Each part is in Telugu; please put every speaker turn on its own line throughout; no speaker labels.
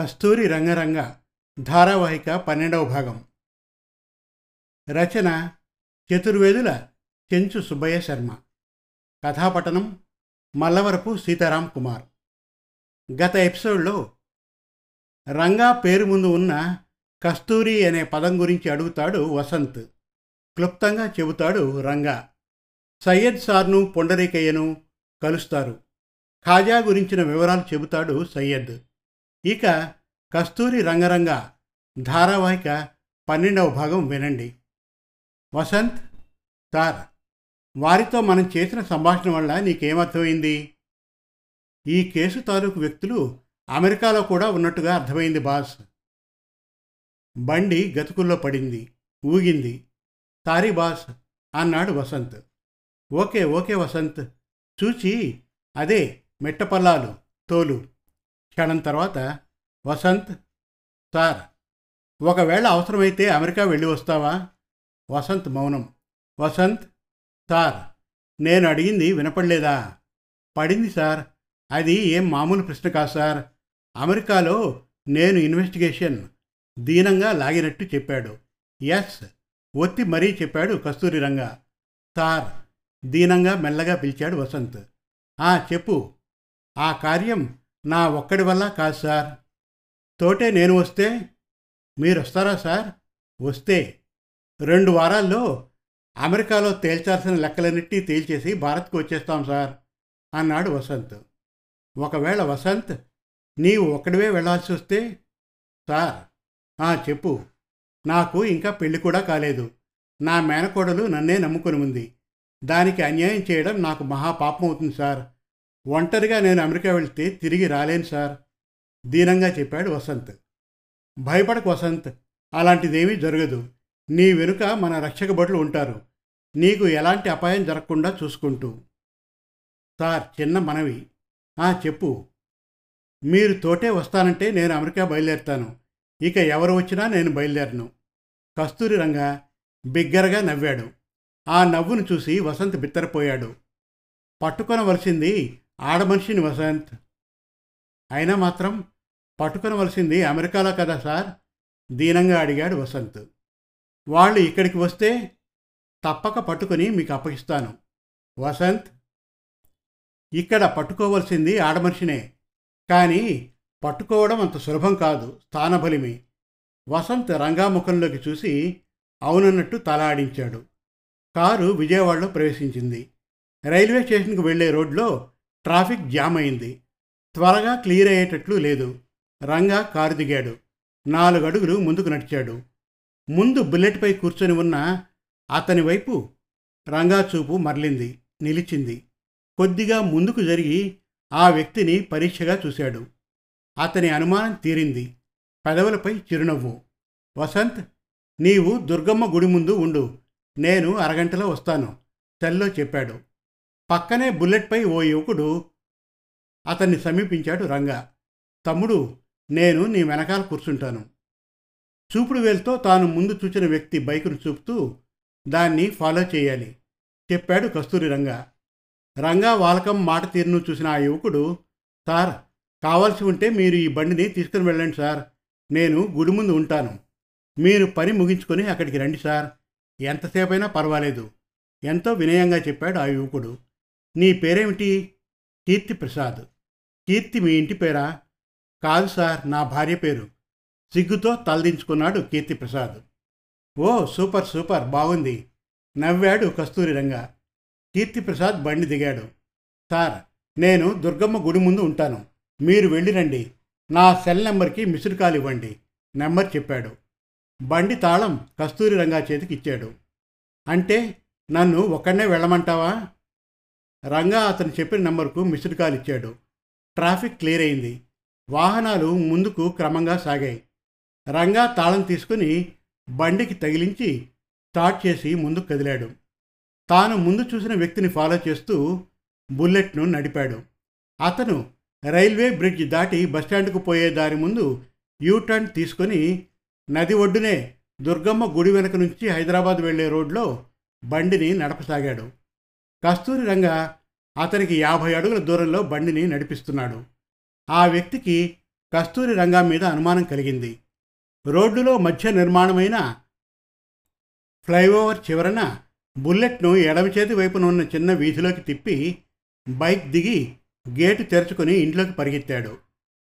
కస్తూరి రంగరంగ ధారావాహిక పన్నెండవ భాగం. రచన చతుర్వేదుల చెంచు సుబ్బయ్య శర్మ. కథాపటనం మల్లవరపు సీతారాం కుమార్. గత ఎపిసోడ్లో రంగా పేరు ముందు ఉన్న కస్తూరి అనే పదం గురించి అడుగుతాడు వసంత్. క్లుప్తంగా చెబుతాడు రంగా. సయ్యద్ సార్ను పొండరీకయ్యను కలుస్తారు. ఖాజా గురించిన వివరాలు చెబుతాడు సయ్యద్. ఇక కస్తూరి రంగరంగ ధారావాహిక పన్నెండవ భాగం వినండి. వసంత్ సార్ వారితో మనం చేసిన సంభాషణ వల్ల నీకేమర్థమైంది? ఈ కేసు తాలూకు వ్యక్తులు అమెరికాలో కూడా ఉన్నట్టుగా అర్థమైంది బాస్. బండి గతుకుల్లో పడింది ఊగింది. సారీ బాస్ అన్నాడు వసంత్. Okay okay Vasant. చూచి అదే మెట్టపల్లాలు తోలు. క్షణం తర్వాత వసంత్ సార్ ఒకవేళ అవసరమైతే అమెరికా వెళ్ళి వస్తావా? వసంత్ మౌనం. వసంత్ సార్ నేను అడిగింది వినపడలేదా? పడింది సార్. అది ఏం మామూలు ప్రశ్న కాదు సార్? అమెరికాలో నేను ఇన్వెస్టిగేషన్ దీనంగా లాగినట్టు చెప్పాడు. ఎస్ ఒత్తి మరీ చెప్పాడు కస్తూరి రంగ. సార్ దీనంగా మెల్లగా పిలిచాడు వసంత్. ఆ చెప్పు. ఆ కార్యం నా ఒక్కడి వల్ల కాదు సార్. తోటే నేను వస్తే మీరు వస్తారా సార్? వస్తే. రెండు వారాల్లో అమెరికాలో తేల్చాల్సిన లెక్కలన్నింటినీ తేల్చేసి భారత్కు వచ్చేస్తాం సార్ అన్నాడు వసంత్. ఒకవేళ వసంత్ నీవు ఒక్కడివే వెళ్ళాల్సి వస్తే సార్ చెప్పు. నాకు ఇంకా పెళ్ళి కూడా కాలేదు. నా మేనకోడలు నన్నే నమ్ముకొని ఉంది. దానికి అన్యాయం చేయడం నాకు మహాపాపం అవుతుంది సార్. ఒంటరిగా నేను అమెరికా వెళ్తే తిరిగి రాలేను సార్ దీనంగా చెప్పాడు వసంత్. భయపడకు వసంత్ అలాంటిదేమీ జరగదు. నీ వెనుక మన రక్షక భటులు ఉంటారు. నీకు ఎలాంటి అపాయం జరగకుండా చూసుకుంటూ. సార్ చిన్న మనవి. ఆ చెప్పు. మీరు తోటే వస్తానంటే నేను అమెరికా బయలుదేరుతాను. ఇక ఎవరు వచ్చినా నేను బయలుదేరను. కస్తూరి రంగ బిగ్గరగా నవ్వాడు. ఆ నవ్వును చూసి వసంత్ బిత్తరపోయాడు. పట్టుకొనవలసింది ఆడమనిషిని వసంత్ అయినా మాత్రం పట్టుకొనవలసింది అమెరికాలో కదా సార్? దీనంగా అడిగాడు వసంత్. వాళ్ళు ఇక్కడికి వస్తే తప్పక పట్టుకొని మీకు అప్పగిస్తాను. వసంత్ ఇక్కడ పట్టుకోవలసింది ఆడమనిషినే కానీ పట్టుకోవడం అంత సులభం కాదు స్థానబలిమి. వసంత్ రంగాముఖంలోకి చూసి అవునన్నట్టు తల ఆడించాడు. కారు విజయవాడలో ప్రవేశించింది. రైల్వే స్టేషన్కు వెళ్ళే రోడ్లో ట్రాఫిక్ జామ్ అయింది. త్వరగా క్లియర్ అయ్యేటట్లు లేదు. రంగా కారు దిగాడు. నాలుగు అడుగులు ముందుకు నడిచాడు. ముందు బుల్లెట్పై కూర్చొని ఉన్న అతని వైపు రంగా చూపు మరలింది నిలిచింది. కొద్దిగా ముందుకు జరిగి ఆ వ్యక్తిని పరీక్షగా చూశాడు. అతని అనుమానం తీరింది. పెదవులపై చిరునవ్వు. వసంత్ నీవు దుర్గమ్మ గుడి ముందు ఉండు. నేను అరగంటలో వస్తాను. సెల్లో చెప్పాడు. పక్కనే బుల్లెట్పై ఓ యువకుడు అతన్ని సమీపించాడు రంగా. తమ్ముడు నేను నీ వెనకాల కూర్చుంటాను. చూపుడు వేలుతో తాను ముందు చూచిన వ్యక్తి బైకును చూపుతూ దాన్ని ఫాలో చేయాలి చెప్పాడు కస్తూరి రంగా. రంగా వాలకం మాట తీరును చూసిన ఆ యువకుడు సార్ కావాల్సి ఉంటే మీరు ఈ బండిని తీసుకుని వెళ్ళండి సార్. నేను గుడి ముందు ఉంటాను. మీరు పని ముగించుకొని అక్కడికి రండి సార్. ఎంతసేపైనా పర్వాలేదు. ఎంతో వినయంగా చెప్పాడు ఆ యువకుడు. నీ పేరేమిటి? కీర్తి ప్రసాద్ కీర్తి మీ ఇంటి పేరా? కాదు సార్ నా భార్య పేరు. సిగ్గుతో తలదించుకున్నాడు కీర్తి ప్రసాద్ ఓ సూపర్ సూపర్ బాగుంది. నవ్వాడు కస్తూరి రంగ. కీర్తి ప్రసాద్ బండి దిగాడు. సార్ నేను దుర్గమ్మ గుడి ముందు ఉంటాను. మీరు వెళ్ళిరండి నా సెల్ నెంబర్కి మిస్డ్ కాల్ ఇవ్వండి. నెంబర్ చెప్పాడు. బండి తాళం కస్తూరి రంగా చేతికి ఇచ్చాడు అంటే నన్ను ఒక్కడనే వెళ్ళమంటావా? రంగా అతను చెప్పిన నెంబర్కు మిస్డ్ కాల్ ఇచ్చాడు. ట్రాఫిక్ క్లియర్ అయింది. వాహనాలు ముందుకు క్రమంగా సాగాయి. రంగా తాళం తీసుకుని బండికి తగిలించి స్టార్ట్ చేసి ముందుకు కదిలాడు. తాను ముందు చూసిన వ్యక్తిని ఫాలో చేస్తూ బుల్లెట్ను నడిపాడు. అతను రైల్వే బ్రిడ్జ్ దాటి బస్టాండ్కు పోయే దారి ముందు యూటర్న్ తీసుకొని నది ఒడ్డునే దుర్గమ్మ గుడి వెనక నుంచి హైదరాబాద్ వెళ్ళే రోడ్లో బండిని నడపసాగాడు. కస్తూరి రంగా అతనికి యాభై అడుగుల దూరంలో బండిని నడిపిస్తున్నాడు. ఆ వ్యక్తికి కస్తూరి రంగా మీద అనుమానం కలిగింది. రోడ్డులో మధ్య నిర్మాణమైన ఫ్లైఓవర్ చివరన బుల్లెట్ను ఎడమ చేతి వైపున ఉన్న చిన్న వీధిలోకి తిప్పి బైక్ దిగి గేటు తెరుచుకొని ఇంట్లోకి పరిగెత్తాడు.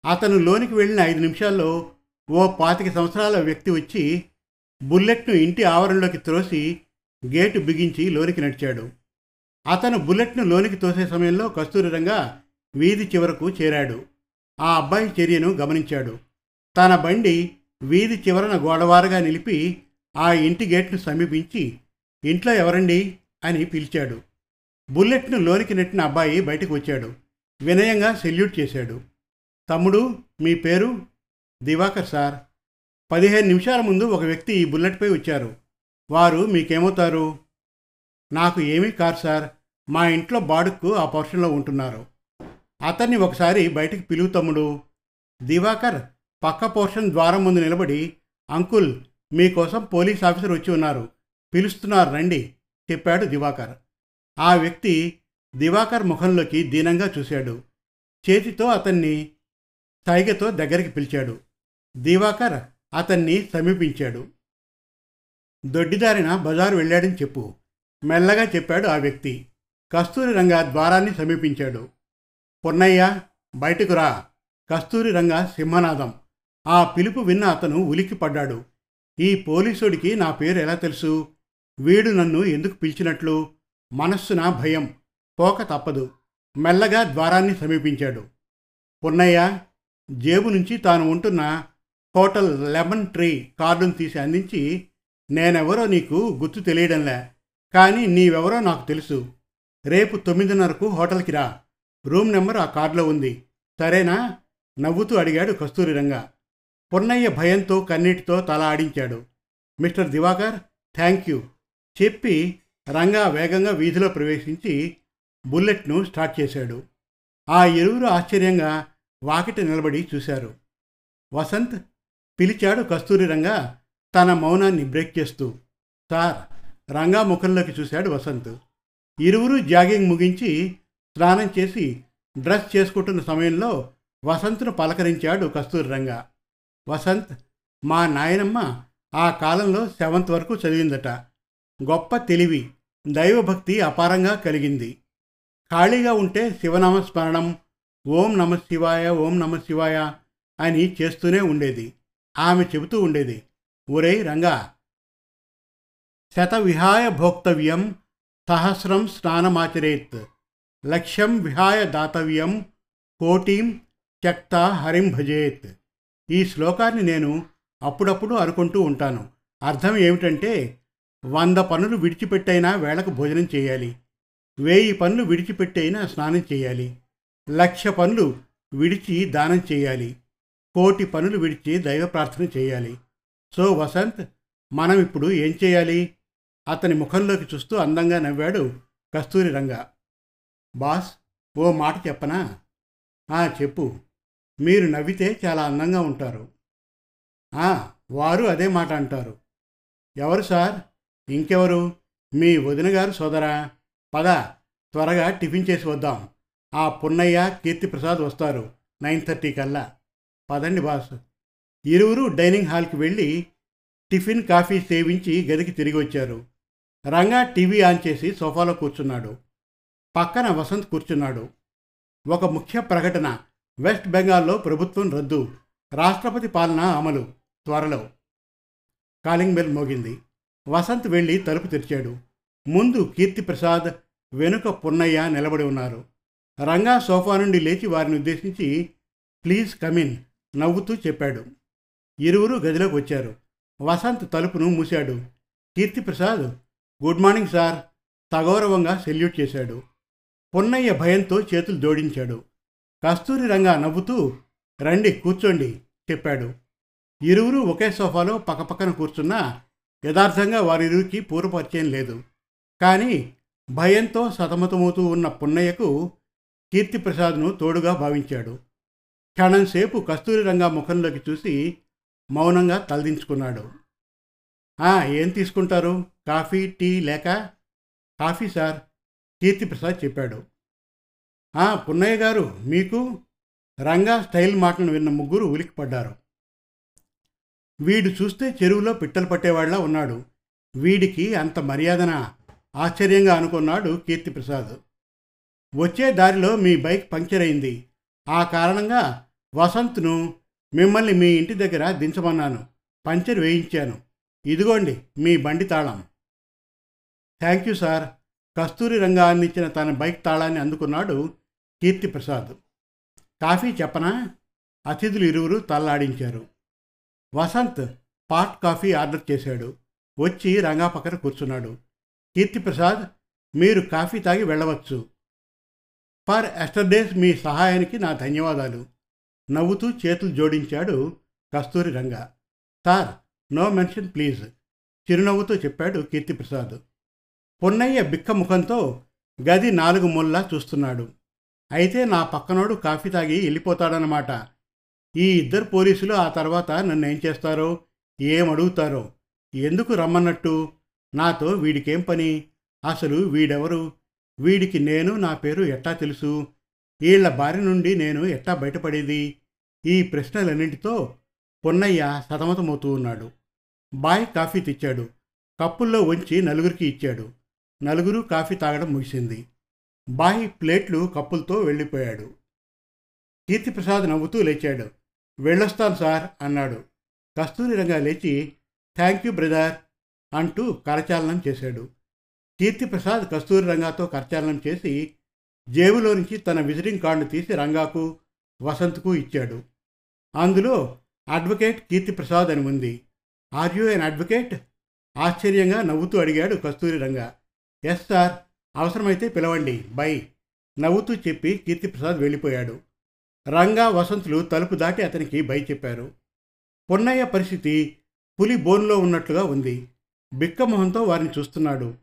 అతను లోనికి వెళ్ళిన ఐదు నిమిషాల్లో ఓ పాతిక సంవత్సరాల వ్యక్తి వచ్చి బుల్లెట్ను ఇంటి ఆవరణలోకి త్రోసి గేటు బిగించి లోనికి నడిచాడు. అతను బుల్లెట్ను లోనికి తోసే సమయంలో కస్తూరి రంగా వీధి చివరకు చేరాడు. ఆ అబ్బాయి చర్యను గమనించాడు. తన బండి వీధి చివరన గోడవారగా నిలిపి ఆ ఇంటి గేట్ను సమీపించి ఇంట్లో ఎవరండి? అని పిలిచాడు. బుల్లెట్ను లోనికి నెట్టిన అబ్బాయి బయటకు వచ్చాడు. వినయంగా సెల్యూట్ చేశాడు. తమ్ముడు మీ పేరు? దివాకర్ సార్. పదిహేను నిమిషాల ముందు ఒక వ్యక్తి ఈ బుల్లెట్పై వచ్చారు. వారు మీకేమవుతారు? నాకు ఏమీ కారు సార్. మా ఇంట్లో బాడుక్కు ఆ పోర్షన్లో ఉంటున్నారు. అతన్ని ఒకసారి బయటికి పిలువు తమ్ముడు. దివాకర్ పక్క పోర్షన్ ద్వారం ముందు నిలబడి అంకుల్ మీకోసం పోలీస్ ఆఫీసర్ వచ్చి ఉన్నారు. పిలుస్తున్నారు రండి చెప్పాడు దివాకర్. ఆ వ్యక్తి దివాకర్ ముఖంలోకి దీనంగా చూశాడు. చేతితో అతన్ని సైగతో దగ్గరికి పిలిచాడు. దివాకర్ అతన్ని సమీపించాడు. దొడ్డిదారిన బజారు వెళ్ళాడని చెప్పు. మెల్లగా చెప్పాడు ఆ వ్యక్తి. కస్తూరి రంగ ద్వారాన్ని సమీపించాడు. పొన్నయ్య బయటకు రా. కస్తూరి రంగ సింహనాదం. ఆ పిలుపు విన్న అతను ఉలిక్కిపడ్డాడు ఈ పోలీసుడికి నా పేరు ఎలా తెలుసు? వీడు నన్ను ఎందుకు పిలిచినట్లు? మనస్సున భయం. పోక తప్పదు. మెల్లగా ద్వారాన్ని సమీపించాడు. పొన్నయ్య జేబు నుంచి తాను ఉంటున్న హోటల్ లెమన్ ట్రీ కార్డును తీసి అందించి నేనెవరో నీకు గుర్తు తెలియడంలే. కానీ నీవెవరో నాకు తెలుసు. రేపు తొమ్మిదిన్నరకు హోటల్కి రా. రూమ్ నెంబర్ ఆ కార్డులో ఉంది. సరేనా? నవ్వుతూ అడిగాడు కస్తూరి రంగ. పొన్నయ్య భయంతో కన్నీటితో తల ఆడించాడు. Mister Divakar thank you. చెప్పి రంగా వేగంగా వీధిలో ప్రవేశించి బుల్లెట్ను స్టార్ట్ చేశాడు. ఆ ఇరువురు ఆశ్చర్యంగా వాకిట నిలబడి చూశారు. వసంత్ పిలిచాడు కస్తూరి రంగ తన మౌనాన్ని బ్రేక్ చేస్తూ సార్ రంగా ముఖంలోకి చూశాడు వసంత్. ఇరువురు జాగింగ్ ముగించి స్నానం చేసి డ్రెస్ చేసుకుంటున్న సమయంలో వసంత్ను పలకరించాడు కస్తూరి రంగా. వసంత్ మా నాయనమ్మ ఆ కాలంలో సెవెంత్ వరకు చదివిందట. గొప్ప తెలివి దైవభక్తి అపారంగా కలిగింది. ఖాళీగా ఉంటే శివనామస్మరణం ఓం నమ శివాయ ఓం నమ శివాయ అని చేస్తూనే ఉండేది. ఆమె చెబుతూ ఉండేది ఒరే రంగా శత విహాయ భోక్తవ్యం సహస్రం స్నానమాచరేత్. లక్ష్యం విహాయ దాతవ్యం కోటీం త్యక్త హరిం భజేత్. ఈ శ్లోకాన్ని నేను అప్పుడప్పుడు అనుకుంటూ ఉంటాను. అర్థం ఏమిటంటే వంద పనులు విడిచిపెట్టైనా వేళకు భోజనం చేయాలి. వెయ్యి పనులు విడిచిపెట్టైనా స్నానం చేయాలి. లక్ష పనులు విడిచి దానం చేయాలి. కోటి పనులు విడిచి దైవ ప్రార్థన చేయాలి. సో వసంత్ మనం ఇప్పుడు ఏం చేయాలి? అతని ముఖంలోకి చూస్తూ అందంగా నవ్వాడు కస్తూరి రంగ. బాస్ ఓ మాట చెప్పనా? ఆ చెప్పు. మీరు నవ్వితే చాలా అందంగా ఉంటారు. ఆ వారు అదే మాట అంటారు. ఎవరు సార్? ఇంకెవరు? మీ వదిన గారు సోదరా? పద త్వరగా టిఫిన్ చేసి వద్దాం. ఆ పున్నయ్య కీర్తిప్రసాద్ వస్తారు నైన్ థర్టీ కల్లా. పదండి బాస్. ఇరువురు డైనింగ్ హాల్కి వెళ్ళి టిఫిన్ కాఫీ సేవించి గదికి తిరిగి వచ్చారు. రంగా టీవీ ఆన్ చేసి సోఫాలో కూర్చున్నాడు. పక్కన వసంత్ కూర్చున్నాడు. ఒక ముఖ్య ప్రకటన వెస్ట్ బెంగాల్లో ప్రభుత్వం రద్దు రాష్ట్రపతి పాలన అమలు త్వరలో. కాలింగ్ బెల్ మోగింది. వసంత్ వెళ్ళి తలుపు తెరిచాడు. ముందు కీర్తిప్రసాద్ వెనుక పున్నయ్య నిలబడి ఉన్నారు. రంగా సోఫా నుండి లేచి వారిని ఉద్దేశించి ప్లీజ్ కమిన్ నవ్వుతూ చెప్పాడు. ఇరువురు గదిలోకి వచ్చారు. వసంత్ తలుపును మూశాడు. Keerthiprasad good morning sir. సగౌరవంగా సెల్యూట్ చేశాడు. పున్నయ్య భయంతో చేతులు జోడించాడు. కస్తూరి రంగా నవ్వుతూ రండి కూర్చోండి చెప్పాడు. ఇరువురు ఒకే సోఫాలో పక్కపక్కన కూర్చున్నా యథార్థంగా వారిరువుకి పూర్వపరిచయం లేదు. కానీ భయంతో సతమతమవుతూ ఉన్న పున్నయ్యకు కీర్తిప్రసాద్ను తోడుగా భావించాడు. క్షణంసేపు కస్తూరి రంగా ముఖంలోకి చూసి మౌనంగా తలదించుకున్నాడు. ఏం తీసుకుంటారు? కాఫీ టీ లేక కాఫీ సార్ కీర్తిప్రసాద్ చెప్పాడు. "ఆ, పున్నయ్య గారు మీకు రంగా స్టైల్ మాటను విన్న ముగ్గురు ఉలిక్కిపడ్డారు వీడు చూస్తే చెరువులో పిట్టలు పట్టేవాళ్ళా ఉన్నాడు. వీడికి అంత మర్యాదన? ఆశ్చర్యంగా అనుకున్నాడు కీర్తిప్రసాద్. వచ్చే దారిలో మీ బైక్ పంక్చర్ అయింది. ఆ కారణంగా వసంత్ను మిమ్మల్ని మీ ఇంటి దగ్గర దించమన్నాను. పంచర్ వేయించాను. ఇదిగోండి మీ బండి తాళం. Thank you sir. Kasturi Ranga అందించిన తన బైక్ తాళాన్ని అందుకున్నాడు కీర్తిప్రసాద్. కాఫీ చెప్పనా? అతిథులు ఇరువురు తల్లాడించారు. వసంత్ పాట్ కాఫీ ఆర్డర్ చేశాడు. వచ్చి రంగా పక్కన కూర్చున్నాడు. కీర్తిప్రసాద్ మీరు కాఫీ తాగి వెళ్ళవచ్చు. ఫర్ ఎస్టర్డేస్ మీ సహాయానికి నా ధన్యవాదాలు. నవ్వుతూ చేతులు జోడించాడు Kasturi Ranga. Sir no mention please. చిరునవ్వుతో చెప్పాడు కీర్తిప్రసాద్. పొన్నయ్య బిక్క ముఖంతో గది నాలుగు ముల్లా చూస్తున్నాడు. అయితే నా పక్కనోడు కాఫీ తాగి వెళ్ళిపోతాడనమాట ఈ ఇద్దరు పోలీసులు ఆ తర్వాత నన్ను ఏం చేస్తారో ఏం అడుగుతారో ఎందుకు రమ్మన్నట్టు? నాతో వీడికేం పని? అసలు వీడెవరు? వీడికి నేను నా పేరు ఎట్టా తెలుసు? వీళ్ళ బారి నుండి నేను ఎట్టా బయటపడేది? ఈ ప్రశ్నలన్నింటితో పొన్నయ్య సతమతమవుతూ ఉన్నాడు. బాయ్ కాఫీ తెచ్చాడు. కప్పుల్లో ఉంచి నలుగురికి ఇచ్చాడు. నలుగురు కాఫీ తాగడం ముగిసింది. బాహి ప్లేట్లు కప్పులతో వెళ్ళిపోయాడు. కీర్తిప్రసాద్ నవ్వుతూ లేచాడు. వెళ్ళొస్తాను సార్ అన్నాడు. కస్తూరి రంగా లేచి థ్యాంక్ యూ బ్రదర్ అంటూ కరచాలనం చేశాడు. కీర్తిప్రసాద్ కస్తూరి రంగాతో కరచాలనం చేసి జేబులో నుంచి తన విజిటింగ్ కార్డు తీసి రంగాకు వసంత్కు ఇచ్చాడు. అందులో అడ్వకేట్ కీర్తిప్రసాద్ అని ఉంది. Are you an advocate? ఆశ్చర్యంగా నవ్వుతూ అడిగాడు కస్తూరి రంగా ఎస్ సార్ అవసరమైతే పిలవండి. బై. నవ్వుతూ చెప్పి కీర్తిప్రసాద్ వెళ్ళిపోయాడు. రంగా వసంతులు తలుపు దాటి అతనికి బై చెప్పారు. పొన్నయ్య పరిస్థితి పులి బోన్లో ఉన్నట్లుగా ఉంది. బిక్కమొహంతో వారిని చూస్తున్నాడు.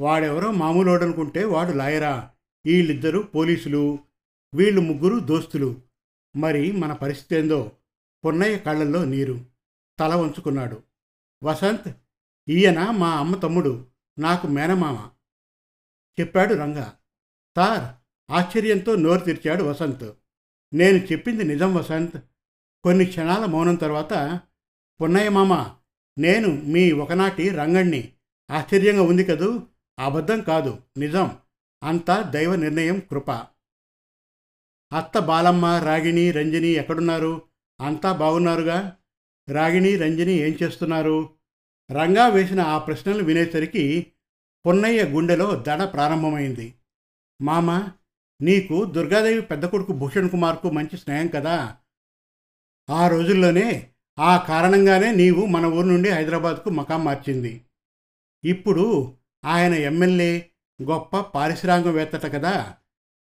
వాడెవరో మామూలోడనుకుంటే వాడు లాయరా. వీళ్ళిద్దరూ పోలీసులు వీళ్ళు ముగ్గురు దోస్తులు. మరి మన పరిస్థితి ఏందో? పొన్నయ్య కళ్ళల్లో నీరు. తల వంచుకున్నాడు. వసంత్ ఈయన మా అమ్మ తమ్ముడు. నాకు మేనమామ. చెప్పాడు రంగా. సార్ ఆశ్చర్యంతో నోరు తెరిచాడు వసంత్. నేను చెప్పింది నిజం వసంత్. కొన్ని క్షణాల మౌనం తర్వాత పున్నయ్య మామ నేను మీ ఒకనాటి రంగణ్ణి. ఆశ్చర్యంగా ఉంది కదూ? అబద్ధం కాదు. నిజం. అంతా దైవ నిర్ణయం కృప. అత్త బాలమ్మ రాగిణి రంజని ఎక్కడున్నారు? అంతా బాగున్నారుగా? రాగిణి రంజని ఏం చేస్తున్నారు? రంగా వేసిన ఆ ప్రశ్నలు వినేసరికి పొన్నయ్య గుండెలో దడ ప్రారంభమైంది. మామ నీకు దుర్గాదేవి పెద్ద కొడుకు భూషణ్ కుమార్కు మంచి స్నేహం కదా. ఆ రోజుల్లోనే ఆ కారణంగానే నీవు మన ఊరు నుండి హైదరాబాద్కు మకాం మార్చింది. ఇప్పుడు ఆయన ఎమ్మెల్యే గొప్ప పారిశ్రామికవేత్తట కదా.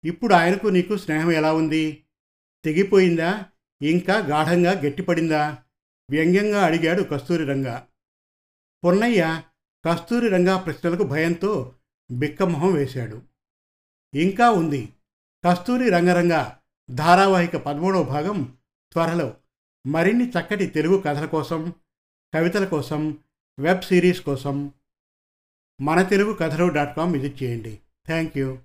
ఇప్పుడు ఆయనకు నీకు స్నేహం ఎలా ఉంది? తెగిపోయిందా? ఇంకా గాఢంగా గట్టిపడిందా? వ్యంగ్యంగా అడిగాడు కస్తూరి రంగా. పొన్నయ్య కస్తూరి రంగా ప్రశ్నలకు భయంతో బిక్కమొహం వేశాడు. ఇంకా ఉంది. కస్తూరి రంగరంగ ధారావాహిక పదమూడవ భాగం త్వరలో. మరిన్ని చక్కటి తెలుగు కథల కోసం కవితల కోసం వెబ్ సిరీస్ కోసం మన తెలుగు కథలు డాట్ కామ్ విజిట్ చేయండి. Thank you.